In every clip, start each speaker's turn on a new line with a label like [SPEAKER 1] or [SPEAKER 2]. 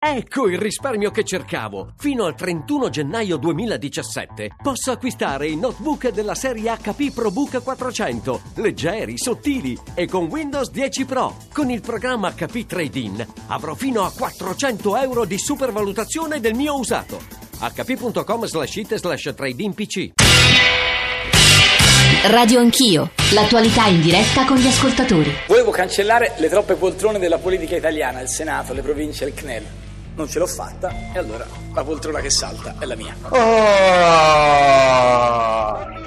[SPEAKER 1] Ecco il risparmio che cercavo! Fino al 31 gennaio 2017 posso acquistare i notebook della serie HP ProBook 400, leggeri, sottili e con Windows 10 Pro. Con il programma HP Trade-in avrò fino a 400 euro di supervalutazione del mio usato. hp.com slash it slash PC.
[SPEAKER 2] Radio Anch'io, l'attualità in diretta con gli ascoltatori.
[SPEAKER 3] Volevo cancellare le troppe poltrone della politica italiana, il Senato, le province e il CNEL non ce l'ho fatta e allora la poltrona che salta è la mia.
[SPEAKER 4] Oh,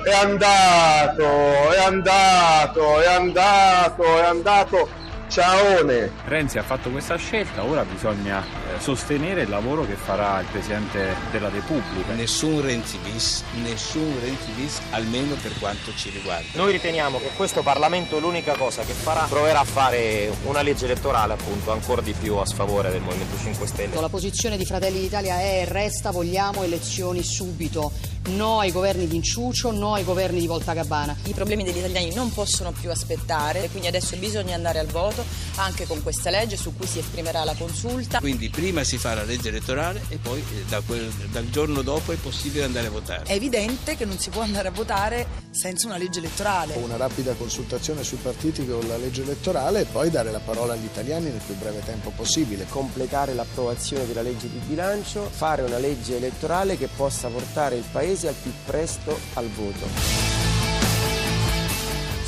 [SPEAKER 4] è andato, è andato, è andato, è andato Ciaone.
[SPEAKER 5] Renzi ha fatto questa scelta, ora bisogna eh, sostenere il lavoro che farà il Presidente della Repubblica.
[SPEAKER 6] Nessun Renzi bis, nessun Renzi bis, almeno per quanto ci riguarda.
[SPEAKER 7] Noi riteniamo che questo Parlamento l'unica cosa che farà proverà a fare una legge elettorale appunto ancora di più a sfavore del Movimento 5 Stelle.
[SPEAKER 8] La posizione di Fratelli d'Italia è e resta vogliamo elezioni subito. No ai governi di inciucio, no ai governi di Volta Gabbana.
[SPEAKER 9] I problemi degli italiani non possono più aspettare, quindi adesso bisogna andare al voto anche con questa legge su cui si esprimerà la consulta.
[SPEAKER 6] Quindi prima si fa la legge elettorale e poi eh, da quel, dal giorno dopo è possibile andare a votare.
[SPEAKER 10] È evidente che non si può andare a votare senza una legge elettorale.
[SPEAKER 11] Una rapida consultazione sui partiti con la legge elettorale e poi dare la parola agli italiani nel più breve tempo possibile.
[SPEAKER 12] Completare l'approvazione della legge di bilancio, fare una legge elettorale che possa portare il Paese al più presto al voto.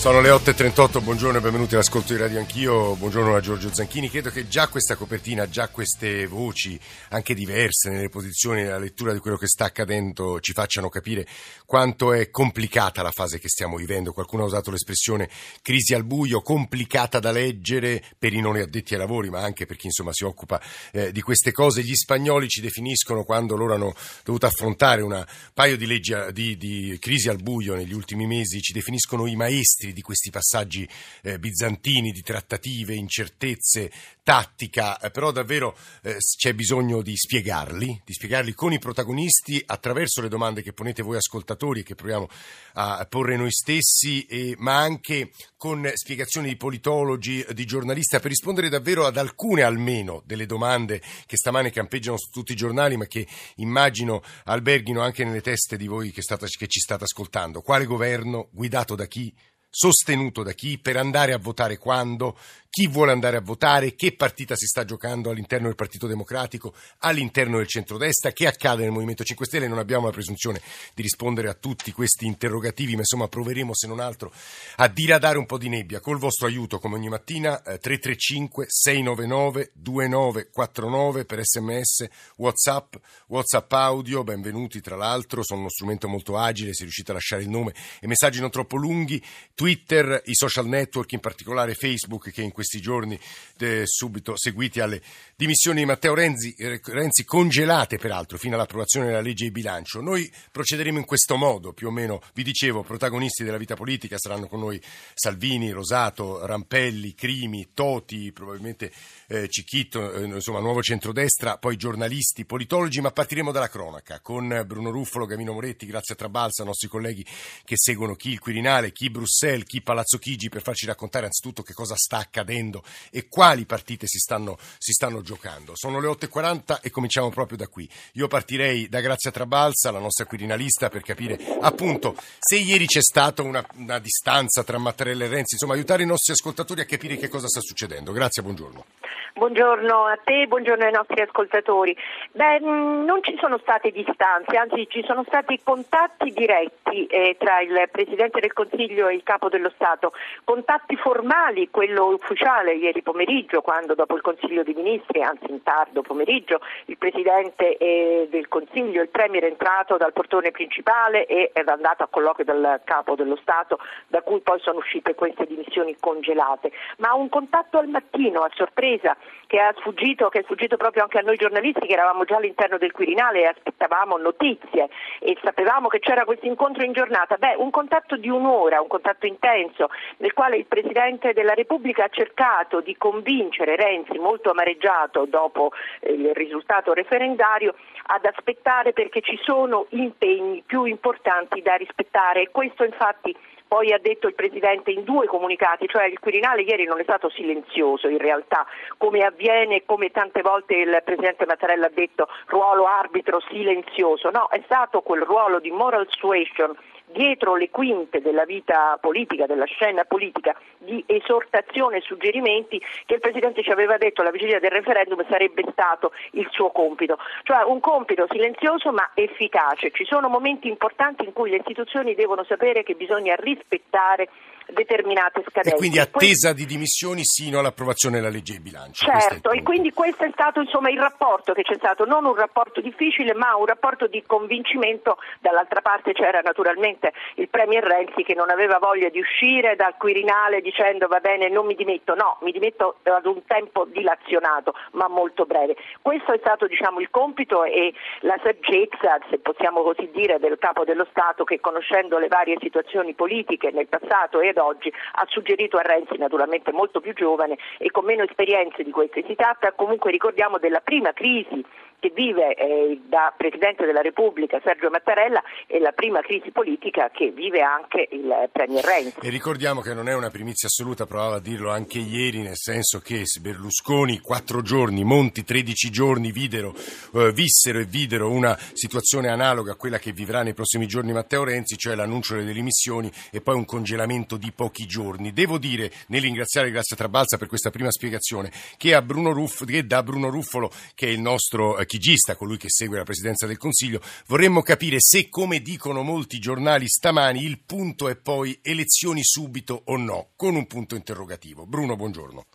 [SPEAKER 13] Sono le 8.38, buongiorno e benvenuti all'ascolto di Radio Anch'io, buongiorno a Giorgio Zanchini. Credo che già questa copertina, già queste voci, anche diverse nelle posizioni, nella lettura di quello che sta accadendo, ci facciano capire quanto è complicata la fase che stiamo vivendo. Qualcuno ha usato l'espressione crisi al buio, complicata da leggere per i non addetti ai lavori, ma anche per chi insomma si occupa eh, di queste cose. Gli spagnoli ci definiscono quando loro hanno dovuto affrontare un paio di, leggi, di, di crisi al buio negli ultimi mesi, ci definiscono i maestri di questi passaggi eh, bizantini, di trattative, incertezze, tattica, eh, però davvero eh, c'è bisogno di spiegarli, di spiegarli con i protagonisti attraverso le domande che ponete voi ascoltatori e che proviamo a porre noi stessi, e, ma anche con spiegazioni di politologi, di giornalisti, per rispondere davvero ad alcune almeno delle domande che stamane campeggiano su tutti i giornali, ma che immagino alberghino anche nelle teste di voi che, state, che ci state ascoltando. Quale governo? Guidato da chi? Sostenuto da chi, per andare a votare quando, chi vuole andare a votare, che partita si sta giocando all'interno del Partito Democratico, all'interno del centrodestra, che accade nel Movimento 5 Stelle. Non abbiamo la presunzione di rispondere a tutti questi interrogativi, ma insomma proveremo se non altro a diradare un po' di nebbia col vostro aiuto come ogni mattina eh, 335 699 2949 per sms, whatsapp, whatsapp audio, benvenuti tra l'altro, sono uno strumento molto agile, se riuscite a lasciare il nome e messaggi non troppo lunghi, Twitter, i social network, in particolare Facebook che in questo questi giorni eh, subito seguiti alle dimissioni di Matteo Renzi, eh, Renzi, congelate peraltro fino all'approvazione della legge di bilancio. Noi procederemo in questo modo, più o meno, vi dicevo, protagonisti della vita politica saranno con noi Salvini, Rosato, Rampelli, Crimi, Toti, probabilmente eh, Cicchitto, eh, insomma nuovo centrodestra, poi giornalisti, politologi, ma partiremo dalla cronaca con Bruno Ruffolo, Gavino Moretti, grazie a Trabalza, nostri colleghi che seguono chi il Quirinale, chi Bruxelles, chi Palazzo Chigi per farci raccontare anzitutto che cosa sta accadendo accadendo e quali partite si stanno, si stanno giocando. Sono le 8.40 e cominciamo proprio da qui. Io partirei da Grazia Trabalza, la nostra quirinalista, per capire appunto se ieri c'è stata una, una distanza tra Mattarella e Renzi, insomma aiutare i nostri ascoltatori a capire che cosa sta succedendo. Grazie, buongiorno.
[SPEAKER 14] Buongiorno a te, buongiorno ai nostri ascoltatori. Beh, mm, non ci sono state distanze, anzi ci sono stati contatti diretti eh, tra il Presidente del Consiglio e il Capo dello Stato, contatti formali, quello ufficiale ieri pomeriggio, quando dopo il Consiglio dei Ministri, anzi in tardo pomeriggio, il Presidente eh, del Consiglio, il Premier è entrato dal portone principale e è andato a colloquio dal Capo dello Stato, da cui poi sono uscite queste dimissioni congelate. Ma un contatto al mattino, a sorpresa, che sfuggito, che è sfuggito proprio anche a noi giornalisti che eravamo già all'interno del Quirinale e aspettavamo notizie e sapevamo che c'era questo incontro in giornata. Beh, un contatto di un'ora, un contatto intenso, nel quale il Presidente della Repubblica ha cercato di convincere Renzi, molto amareggiato dopo eh, il risultato referendario, ad aspettare perché ci sono impegni più importanti da rispettare. Questo infatti poi ha detto il Presidente in due comunicati, cioè il Quirinale ieri non è stato silenzioso in realtà, come avviene, come tante volte il Presidente Mattarella ha detto, ruolo arbitro silenzioso, no, è stato quel ruolo di moral suasion dietro le quinte della vita politica, della scena politica, di esortazione e suggerimenti che il Presidente ci aveva detto alla vigilia del referendum sarebbe stato il suo compito. Cioè un compito silenzioso ma efficace. Ci sono momenti importanti in cui le istituzioni devono sapere che bisogna rispettare determinate scadenze.
[SPEAKER 13] E quindi attesa di dimissioni sino all'approvazione della legge di bilancio.
[SPEAKER 14] Certo, e quindi questo è stato insomma, il rapporto che c'è stato, non un rapporto difficile ma un rapporto di convincimento, dall'altra parte c'era naturalmente il Premier Renzi che non aveva voglia di uscire dal Quirinale dicendo va bene non mi dimetto, no, mi dimetto ad un tempo dilazionato ma molto breve. Questo è stato diciamo, il compito e la saggezza, se possiamo così dire, del Capo dello Stato che conoscendo le varie situazioni politiche nel passato e ad oggi ha suggerito a Renzi, naturalmente molto più giovane e con meno esperienze di queste. Si tratta comunque, ricordiamo, della prima crisi che vive eh, da Presidente della Repubblica Sergio Mattarella e la prima crisi politica che vive anche il Premier Renzi.
[SPEAKER 13] E ricordiamo che non è una primizia assoluta, provava a dirlo anche ieri, nel senso che Berlusconi quattro giorni, Monti 13 giorni videro, eh, vissero e videro una situazione analoga a quella che vivrà nei prossimi giorni Matteo Renzi, cioè l'annuncio delle dimissioni e poi un congelamento di pochi giorni. Devo dire, nel ringraziare Grazia Trabalza per questa prima spiegazione, che, Ruff, che da Bruno Ruffolo, che è il nostro eh, chigista, colui che segue la Presidenza del Consiglio, vorremmo capire se, come dicono molti giornali stamani, il punto è poi elezioni subito o no, con un punto interrogativo. Bruno, buongiorno.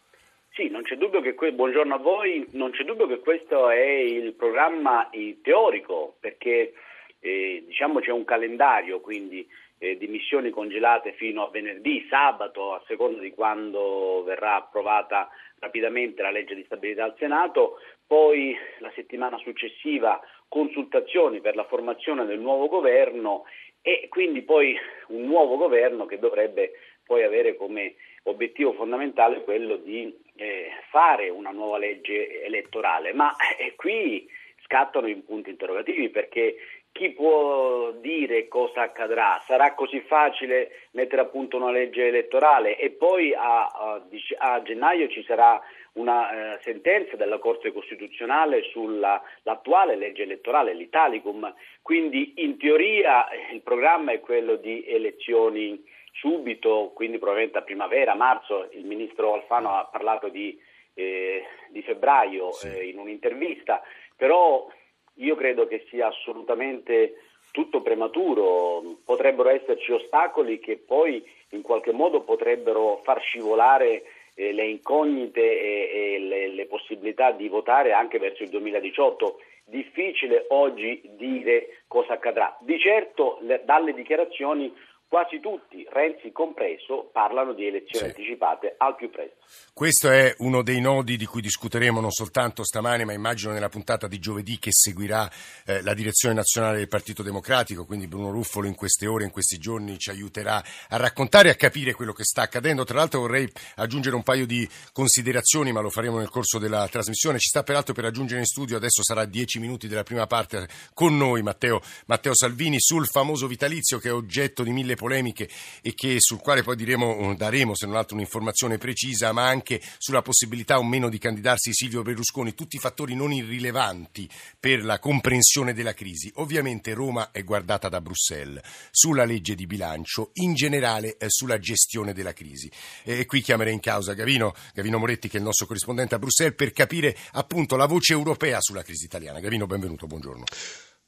[SPEAKER 15] Sì, non c'è dubbio che que- buongiorno a voi, non c'è dubbio che questo è il programma teorico, perché eh, diciamo c'è un calendario, quindi eh, di missioni congelate fino a venerdì, sabato, a seconda di quando verrà approvata rapidamente la legge di stabilità al Senato, poi la settimana successiva consultazioni per la formazione del nuovo governo e quindi poi un nuovo governo che dovrebbe poi avere come obiettivo fondamentale quello di eh, fare una nuova legge elettorale. Ma eh, qui scattano i punti interrogativi perché chi può dire cosa accadrà? Sarà così facile mettere a punto una legge elettorale e poi a, a, a gennaio ci sarà una eh, sentenza della Corte Costituzionale sull'attuale legge elettorale, l'Italicum, quindi in teoria eh, il programma è quello di elezioni subito, quindi probabilmente a primavera, marzo, il ministro Alfano ha parlato di, eh, di febbraio sì. eh, in un'intervista, però io credo che sia assolutamente tutto prematuro, potrebbero esserci ostacoli che poi in qualche modo potrebbero far scivolare eh, le incognite e, e le, le, possibilità di votare anche verso il 2018. Difficile oggi dire cosa accadrà. Di certo le, dalle dichiarazioni quasi tutti, Renzi compreso, parlano di elezioni sì. anticipate al più presto.
[SPEAKER 13] Questo è uno dei nodi di cui discuteremo non soltanto stamane, ma immagino nella puntata di giovedì che seguirà eh, la direzione nazionale del Partito Democratico, quindi Bruno Ruffolo in queste ore, in questi giorni ci aiuterà a raccontare e a capire quello che sta accadendo. Tra l'altro vorrei aggiungere un paio di considerazioni, ma lo faremo nel corso della trasmissione. Ci sta peraltro per raggiungere in studio, adesso sarà dieci minuti della prima parte con noi Matteo, Matteo Salvini sul famoso vitalizio che è oggetto di mille polemiche e che, sul quale poi diremo, daremo se non altro un'informazione precisa, ma anche sulla possibilità o meno di candidarsi Silvio Berlusconi, tutti fattori non irrilevanti per la comprensione della crisi. Ovviamente Roma è guardata da Bruxelles sulla legge di bilancio, in generale eh, sulla gestione della crisi. E qui chiamerei in causa Gavino, Gavino Moretti che è il nostro corrispondente a Bruxelles per capire appunto la voce europea sulla crisi italiana. Gavino, benvenuto, buongiorno.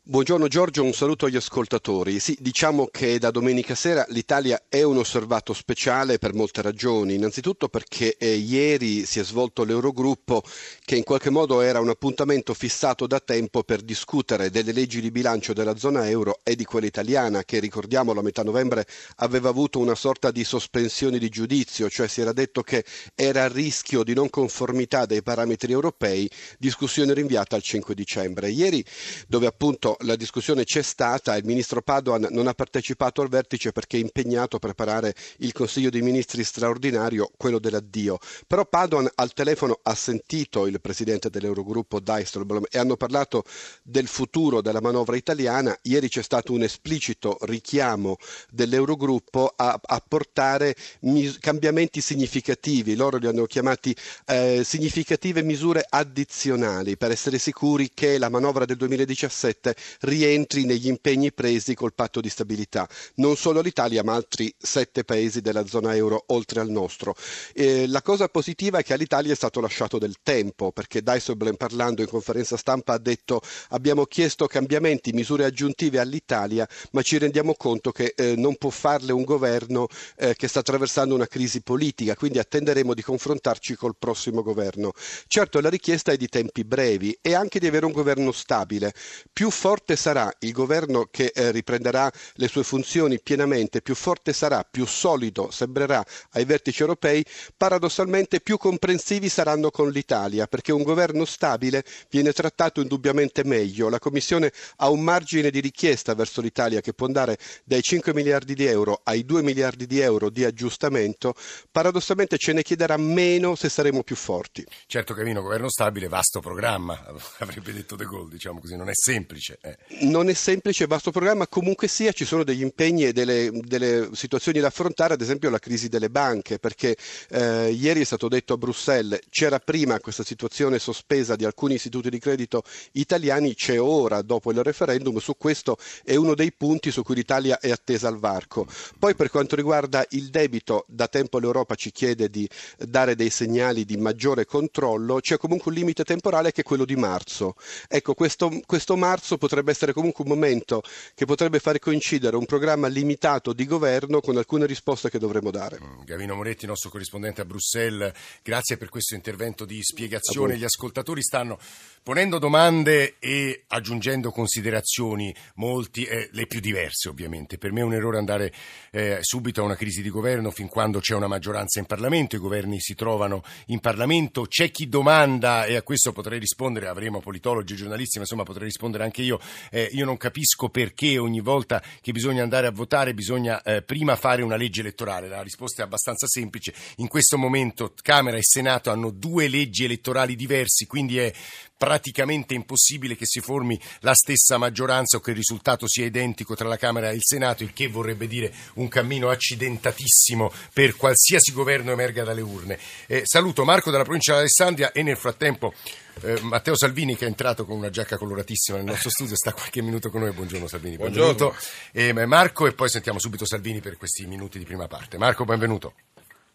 [SPEAKER 16] Buongiorno Giorgio, un saluto agli ascoltatori. Sì, diciamo che da domenica sera l'Italia è un osservato speciale per molte ragioni. Innanzitutto perché eh, ieri si è svolto l'Eurogruppo che in qualche modo era un appuntamento fissato da tempo per discutere delle leggi di bilancio della zona euro e di quella italiana che ricordiamolo a metà novembre aveva avuto una sorta di sospensione di giudizio, cioè si era detto che era a rischio di non conformità dei parametri europei, discussione rinviata al 5 dicembre. Ieri dove appunto la discussione c'è stata, il ministro Padoan non ha partecipato al vertice perché è impegnato a preparare il Consiglio dei Ministri straordinario, quello dell'addio. Però Padoan al telefono ha sentito il presidente dell'Eurogruppo Dijsselbloem e hanno parlato del futuro della manovra italiana. Ieri c'è stato un esplicito richiamo dell'Eurogruppo a, portare mis- cambiamenti significativi, loro li hanno chiamati eh, significative misure addizionali per essere sicuri che la manovra del 2017 rientri negli impegni presi col patto di stabilità, non solo l'Italia ma altri sette paesi della zona euro oltre al nostro. Eh, la cosa positiva è che all'Italia è stato lasciato del tempo perché Dijsselbloem parlando in conferenza stampa ha detto abbiamo chiesto cambiamenti, misure aggiuntive all'Italia ma ci rendiamo conto che eh, non può farle un governo eh, che sta attraversando una crisi politica, quindi attenderemo di confrontarci col prossimo governo. Certo la richiesta è di tempi brevi e anche di avere un governo stabile. Più forte sarà il governo che eh, riprenderà le sue funzioni pienamente, più forte sarà, più solido sembrerà ai vertici europei, paradossalmente più comprensivi saranno con l'Italia, perché un governo stabile viene trattato indubbiamente meglio. La Commissione ha un margine di richiesta verso l'Italia che può andare dai 5 miliardi di euro ai 2 miliardi di euro di aggiustamento, paradossalmente ce ne chiederà meno se saremo più forti.
[SPEAKER 13] Certo Cavino, governo stabile, vasto programma, avrebbe detto De Gaulle, diciamo così, non è semplice. Eh.
[SPEAKER 16] Non è semplice, vasto programma, comunque sia ci sono degli impegni e delle, delle situazioni da affrontare, ad esempio la crisi delle banche, perché eh, ieri è stato detto a Bruxelles c'era prima questa situazione sospesa di alcuni istituti di credito italiani, c'è ora dopo il referendum, su questo è uno dei punti su cui l'Italia è attesa al varco. Poi per quanto riguarda il debito, da tempo l'Europa ci chiede di dare dei segnali di maggiore controllo, c'è comunque un limite temporale che è quello di marzo. Ecco, questo, questo marzo potrebbe essere comunque un momento che potrebbe fare coincidere un programma limitato di governo con alcune risposte che dovremo dare.
[SPEAKER 13] Gavino Moretti, nostro corrispondente a Bruxelles, grazie per questo intervento di spiegazione. Gli ascoltatori stanno ponendo domande e aggiungendo considerazioni, molti, eh, le più diverse ovviamente. Per me è un errore andare eh, subito a una crisi di governo fin quando c'è una maggioranza in Parlamento, i governi si trovano in Parlamento, c'è chi domanda e a questo potrei rispondere, avremo politologi, giornalisti, ma insomma potrei rispondere anche io, eh, io non capisco perché ogni volta che bisogna andare a votare bisogna eh, prima fare una legge elettorale, la risposta è abbastanza semplice, in questo momento Camera e Senato hanno due leggi elettorali diversi, quindi è praticamente impossibile che si formi la stessa maggioranza o che il risultato sia identico tra la Camera e il Senato, il che vorrebbe dire un cammino accidentatissimo per qualsiasi governo emerga dalle urne. Eh, saluto Marco dalla provincia di Alessandria e nel frattempo eh, Matteo Salvini che è entrato con una giacca coloratissima nel nostro studio, sta qualche minuto con noi. Buongiorno Salvini, benvenuto. Eh, Marco e poi sentiamo subito Salvini per questi minuti di prima parte. Marco, benvenuto.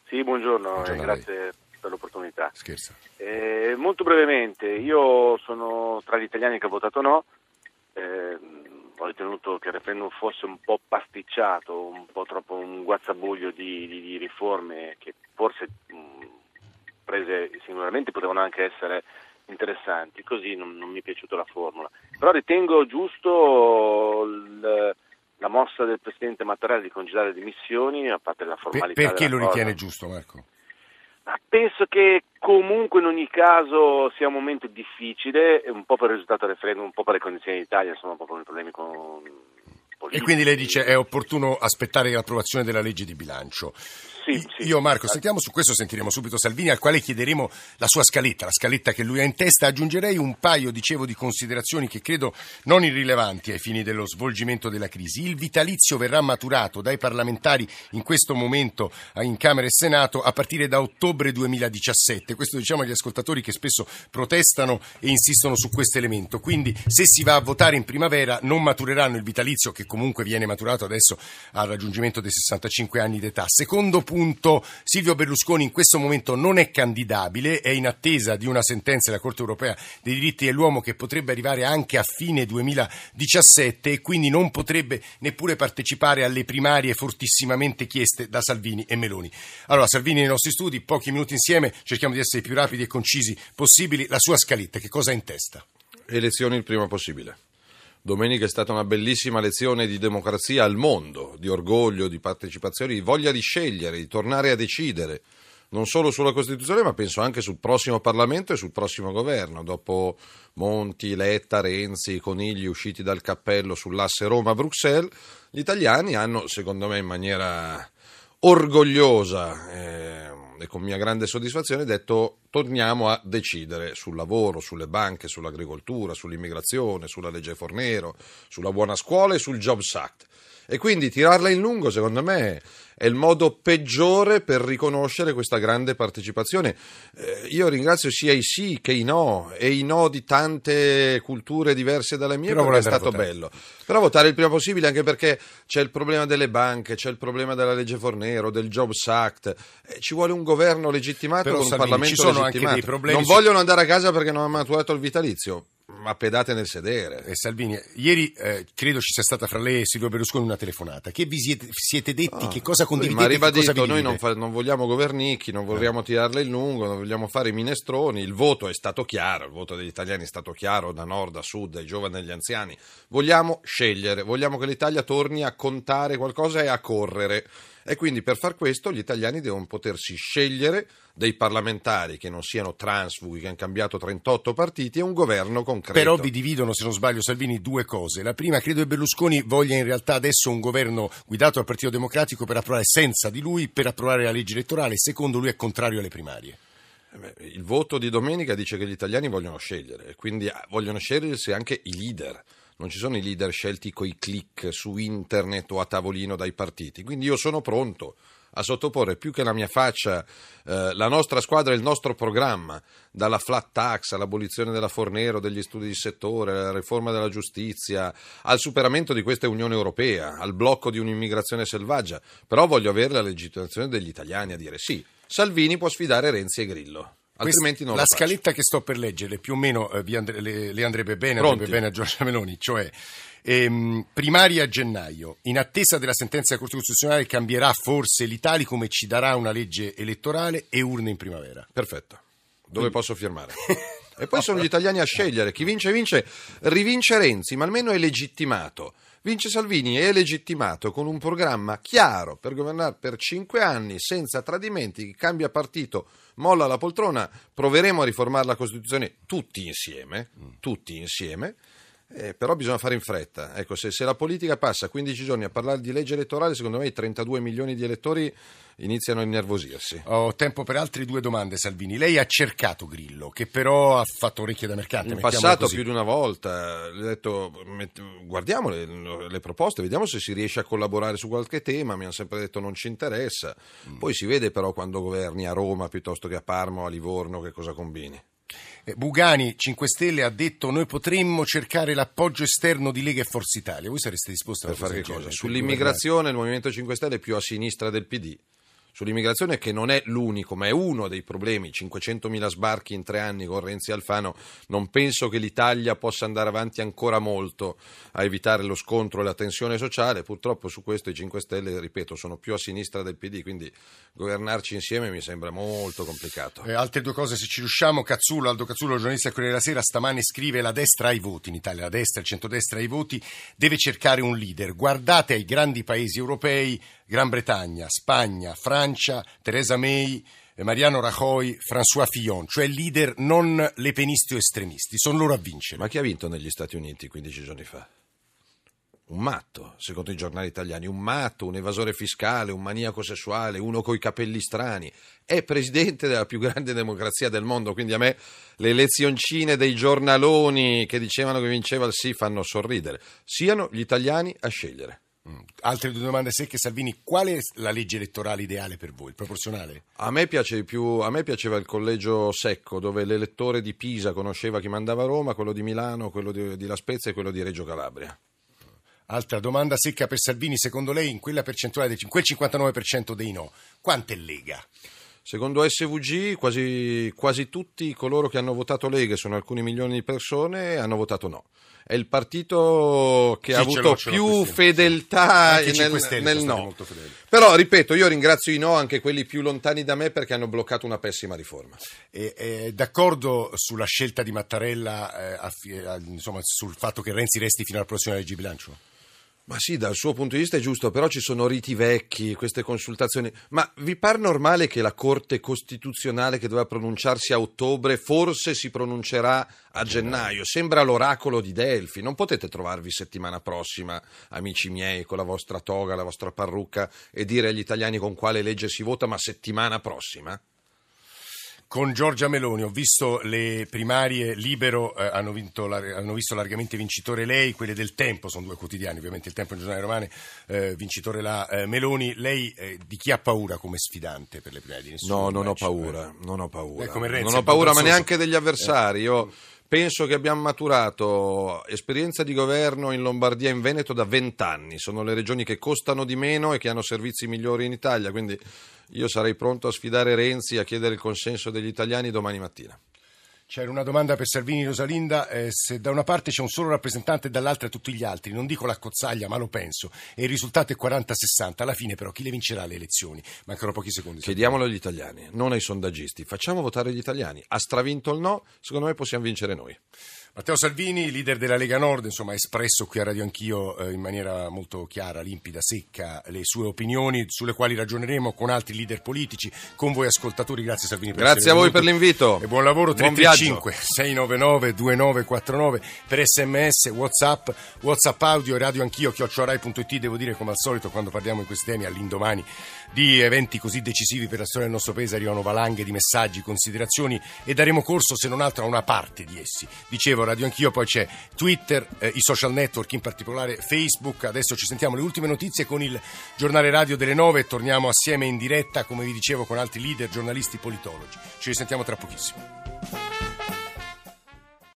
[SPEAKER 17] Sì, buongiorno, buongiorno grazie per l'opportunità.
[SPEAKER 13] Scherza.
[SPEAKER 17] Eh, molto brevemente, io sono tra gli italiani che ha votato no, eh, ho ritenuto che il referendum fosse un po' pasticciato, un po' troppo un guazzabuglio di, di, di riforme che forse mh, prese singolarmente potevano anche essere interessanti, così non, non mi è piaciuta la formula. Però ritengo giusto il, la mossa del Presidente Mattarella di congedare le dimissioni, a parte la formalità.
[SPEAKER 13] perché lo ritiene giusto Marco?
[SPEAKER 17] Penso che comunque in ogni caso sia un momento difficile, un po' per il risultato del referendum, un po' per le condizioni d'Italia, insomma un po' per i problemi con...
[SPEAKER 13] Politici. E quindi lei dice è opportuno aspettare l'approvazione della legge di bilancio.
[SPEAKER 17] Sì, sì.
[SPEAKER 13] Io Marco, sentiamo su questo, sentiremo subito Salvini al quale chiederemo la sua scaletta, la scaletta che lui ha in testa. Aggiungerei un paio, dicevo, di considerazioni che credo non irrilevanti ai fini dello svolgimento della crisi. Il vitalizio verrà maturato dai parlamentari in questo momento in Camera e Senato a partire da ottobre 2017. Questo diciamo agli ascoltatori che spesso protestano e insistono su questo elemento. Quindi se si va a votare in primavera non matureranno il vitalizio che comunque viene maturato adesso al raggiungimento dei 65 anni d'età. Secondo punto Silvio Berlusconi in questo momento non è candidabile, è in attesa di una sentenza della Corte europea dei diritti dell'uomo che potrebbe arrivare anche a fine 2017 e quindi non potrebbe neppure partecipare alle primarie fortissimamente chieste da Salvini e Meloni. Allora, Salvini nei nostri studi, pochi minuti insieme, cerchiamo di essere i più rapidi e concisi possibili. La sua scaletta, che cosa ha in testa?
[SPEAKER 18] Elezioni il prima possibile. Domenica è stata una bellissima lezione di democrazia al mondo, di orgoglio, di partecipazione, di voglia di scegliere, di tornare a decidere. non solo sulla Costituzione, ma penso anche sul prossimo Parlamento e sul prossimo governo. Dopo Monti, Letta, Renzi, Conigli usciti dal cappello sull'asse Roma-Bruxelles, gli italiani hanno, secondo me, in maniera orgogliosa eh, e con mia grande soddisfazione detto torniamo a decidere sul lavoro, sulle banche, sull'agricoltura, sull'immigrazione, sulla legge Fornero, sulla buona scuola e sul Jobs Act. E quindi tirarla in lungo, secondo me, è il modo peggiore per riconoscere questa grande partecipazione. Eh, io ringrazio sia i sì che i no, e i no di tante culture diverse dalle mie,
[SPEAKER 13] Però
[SPEAKER 18] perché è stato bello. Però votare il prima possibile, anche perché c'è il problema delle banche, c'è il problema della legge Fornero, del Jobs Act. Eh, ci vuole un governo legittimato
[SPEAKER 13] Però,
[SPEAKER 18] con un
[SPEAKER 13] Salvini,
[SPEAKER 18] Parlamento
[SPEAKER 13] ci sono anche
[SPEAKER 18] legittimato.
[SPEAKER 13] dei problemi
[SPEAKER 18] non vogliono andare a casa perché non hanno maturato il vitalizio. Ma pedate nel sedere.
[SPEAKER 13] Eh, Salvini, ieri eh, credo ci sia stata fra lei e Silvio Berlusconi una telefonata. Che vi siete, siete detti? che cosa condividete?
[SPEAKER 18] ma
[SPEAKER 13] e
[SPEAKER 18] ribadito, noi non, fa- non vogliamo governicchi, non vogliamo tirarle in lungo, non vogliamo fare i minestroni. Il voto è stato chiaro, il voto degli italiani è stato chiaro da nord a sud, dai giovani e agli anziani. Vogliamo scegliere, vogliamo che l'Italia torni a contare qualcosa e a correre. E quindi per far questo gli italiani devono potersi scegliere dei parlamentari che non siano transfughi, che hanno cambiato 38 partiti e un governo concreto.
[SPEAKER 13] Però vi dividono, se non sbaglio, Salvini, due cose. La prima, credo che Berlusconi voglia in realtà adesso un governo guidato dal Partito Democratico per approvare senza di lui, per approvare la legge elettorale. Secondo lui è contrario alle primarie.
[SPEAKER 18] Eh Il voto di domenica dice che gli italiani vogliono scegliere, quindi ah, vogliono scegliersi anche i leader. Non ci sono i leader scelti coi click su internet o a tavolino dai partiti. Quindi io sono pronto a sottoporre più che la mia faccia eh, la nostra squadra e il nostro programma, dalla flat tax all'abolizione della Fornero, degli studi di settore, alla riforma della giustizia, al superamento di questa Unione Europea, al blocco di un'immigrazione selvaggia. Però voglio avere la legittimazione degli italiani a dire sì, Salvini può sfidare Renzi e Grillo. Altrimenti non
[SPEAKER 13] la scaletta che sto per leggere più o meno eh, andre- le, le andrebbe bene,
[SPEAKER 18] Pronti?
[SPEAKER 13] andrebbe bene a Giorgia Meloni, cioè ehm, primaria a gennaio, in attesa della sentenza Costituzionale cambierà forse l'Italia come ci darà una legge elettorale e urne in primavera.
[SPEAKER 18] Perfetto. Dove posso firmare? E poi sono gli italiani a scegliere. Chi vince, vince. Rivince Renzi, ma almeno è legittimato. Vince Salvini, è legittimato con un programma chiaro per governare per cinque anni senza tradimenti. Cambia partito molla la poltrona. Proveremo a riformare la Costituzione tutti insieme. Tutti insieme. Eh, però bisogna fare in fretta. Ecco, se, se la politica passa 15 giorni a parlare di legge elettorale, secondo me i 32 milioni di elettori iniziano a innervosirsi.
[SPEAKER 13] Ho tempo per altre due domande, Salvini. Lei ha cercato Grillo, che però ha fatto orecchie da mercante.
[SPEAKER 18] In passato
[SPEAKER 13] così.
[SPEAKER 18] più di una volta le ho detto guardiamo le, le proposte, vediamo se si riesce a collaborare su qualche tema, mi hanno sempre detto non ci interessa,
[SPEAKER 13] Mm.
[SPEAKER 18] poi si vede però quando governi a Roma piuttosto che a Parma o a Livorno che cosa combini.
[SPEAKER 13] Eh, Bugani, 5 Stelle, ha detto noi potremmo cercare l'appoggio esterno di Lega e Forza Italia. Voi sareste disposti a
[SPEAKER 18] fare che cosa? Sull'immigrazione il Movimento 5 Stelle è più a sinistra del PD. Sull'immigrazione che non è l'unico, ma è uno dei problemi, 500.000 sbarchi in tre anni con Renzi Alfano, non penso che l'Italia possa andare avanti ancora molto a evitare lo scontro e la tensione sociale, purtroppo su questo i 5 Stelle, ripeto, sono più a sinistra del PD, quindi governarci insieme mi sembra molto complicato.
[SPEAKER 13] Eh, altre due cose, se ci riusciamo, Cazzullo, Aldo Cazzullo, giornalista Corriere della Sera, stamane scrive la destra ha i voti in Italia, la destra, il centrodestra ha i voti, deve cercare un leader. Guardate ai grandi paesi europei, Gran Bretagna, Spagna, Francia, Theresa May, Mariano Rajoy, François Fillon, cioè leader non lepenisti o estremisti, sono loro a vincere.
[SPEAKER 18] Ma chi ha vinto negli Stati Uniti 15 giorni fa? Un matto, secondo i giornali italiani, un matto, un evasore fiscale, un maniaco sessuale, uno coi capelli strani. È presidente della più grande democrazia del mondo, quindi a me le lezioncine dei giornaloni che dicevano che vinceva il sì fanno sorridere. Siano gli italiani a scegliere.
[SPEAKER 13] Mm. Altre due domande secche, Salvini, qual è la legge elettorale ideale per voi? Il proporzionale?
[SPEAKER 18] A me, più, a me piaceva il collegio secco, dove l'elettore di Pisa conosceva chi mandava a Roma, quello di Milano, quello di, di La Spezia e quello di Reggio Calabria.
[SPEAKER 13] Altra domanda secca per Salvini, secondo lei in quella percentuale, del- in quel 59% dei no, quanto è Lega?
[SPEAKER 18] Secondo SVG quasi, quasi tutti coloro che hanno votato Lega, e sono alcuni milioni di persone, hanno votato no. È il partito che
[SPEAKER 13] Sì,
[SPEAKER 18] ha
[SPEAKER 13] ce
[SPEAKER 18] avuto
[SPEAKER 13] l'ho, ce l'ho,
[SPEAKER 18] più fedeltà
[SPEAKER 13] i
[SPEAKER 18] nel,
[SPEAKER 13] 5 Stelle
[SPEAKER 18] nel no. Però, ripeto, io ringrazio i no, anche quelli più lontani da me, perché hanno bloccato una pessima riforma.
[SPEAKER 13] È, è d'accordo sulla scelta di Mattarella, eh, a fi- a- insomma, sul fatto che Renzi resti fino alla prossima legge di bilancio?
[SPEAKER 18] Ma sì, dal suo punto di vista è giusto, però ci sono riti vecchi, queste consultazioni. Ma vi pare normale che la Corte Costituzionale che doveva pronunciarsi a ottobre forse si pronuncerà a gennaio? Sembra l'oracolo di Delfi. Non potete trovarvi settimana prossima, amici miei, con la vostra toga, la vostra parrucca e dire agli italiani con quale legge si vota, ma settimana prossima?
[SPEAKER 13] Con Giorgia Meloni. Ho visto le primarie libero, eh, hanno, vinto, hanno, visto largamente vincitore lei, quelle del Tempo, sono due quotidiani, ovviamente il Tempo e il giornale romane, eh, vincitore la eh, Meloni. Lei eh, di chi ha paura come sfidante per le primarie? Di
[SPEAKER 18] nessuno no, non ho paura, non ho paura.
[SPEAKER 13] Renzi,
[SPEAKER 18] non ho paura, ma neanche degli avversari. Io Penso che abbiamo maturato esperienza di governo in Lombardia e in Veneto da vent'anni. Sono le regioni che costano di meno e che hanno servizi migliori in Italia, quindi io sarei pronto a sfidare Renzi a chiedere il consenso degli italiani domani mattina.
[SPEAKER 13] C'era una domanda per Salvini Rosalinda, eh, se da una parte c'è un solo rappresentante e dall'altra tutti gli altri, non dico la cozzaglia ma lo penso, e il risultato è 40-60, alla fine però chi le vincerà le elezioni? Mancano pochi secondi.
[SPEAKER 18] Chiediamolo agli italiani, non ai sondaggisti, facciamo votare gli italiani, ha stravinto il no, secondo me possiamo vincere noi.
[SPEAKER 13] Matteo Salvini, leader della Lega Nord, insomma, ha espresso qui a Radio Anch'io eh, in maniera molto chiara, limpida, secca le sue opinioni sulle quali ragioneremo con altri leader politici, con voi ascoltatori. Grazie Salvini per
[SPEAKER 18] Grazie a voi per l'invito.
[SPEAKER 13] E buon lavoro 335 699 2949 per sms, whatsapp, whatsapp audio, radio anch'io, chiocciorai.it. Devo dire come al solito quando parliamo di questi temi all'indomani di eventi così decisivi per la storia del nostro paese arrivano valanghe di messaggi, considerazioni e daremo corso se non altro a una parte di essi. Dicevo Radio Anch'io, poi c'è Twitter, eh, i social network, in particolare Facebook. Adesso ci sentiamo le ultime notizie con il giornale radio delle 9 e torniamo assieme in diretta, come vi dicevo, con altri leader, giornalisti, politologi. Ci risentiamo tra pochissimo.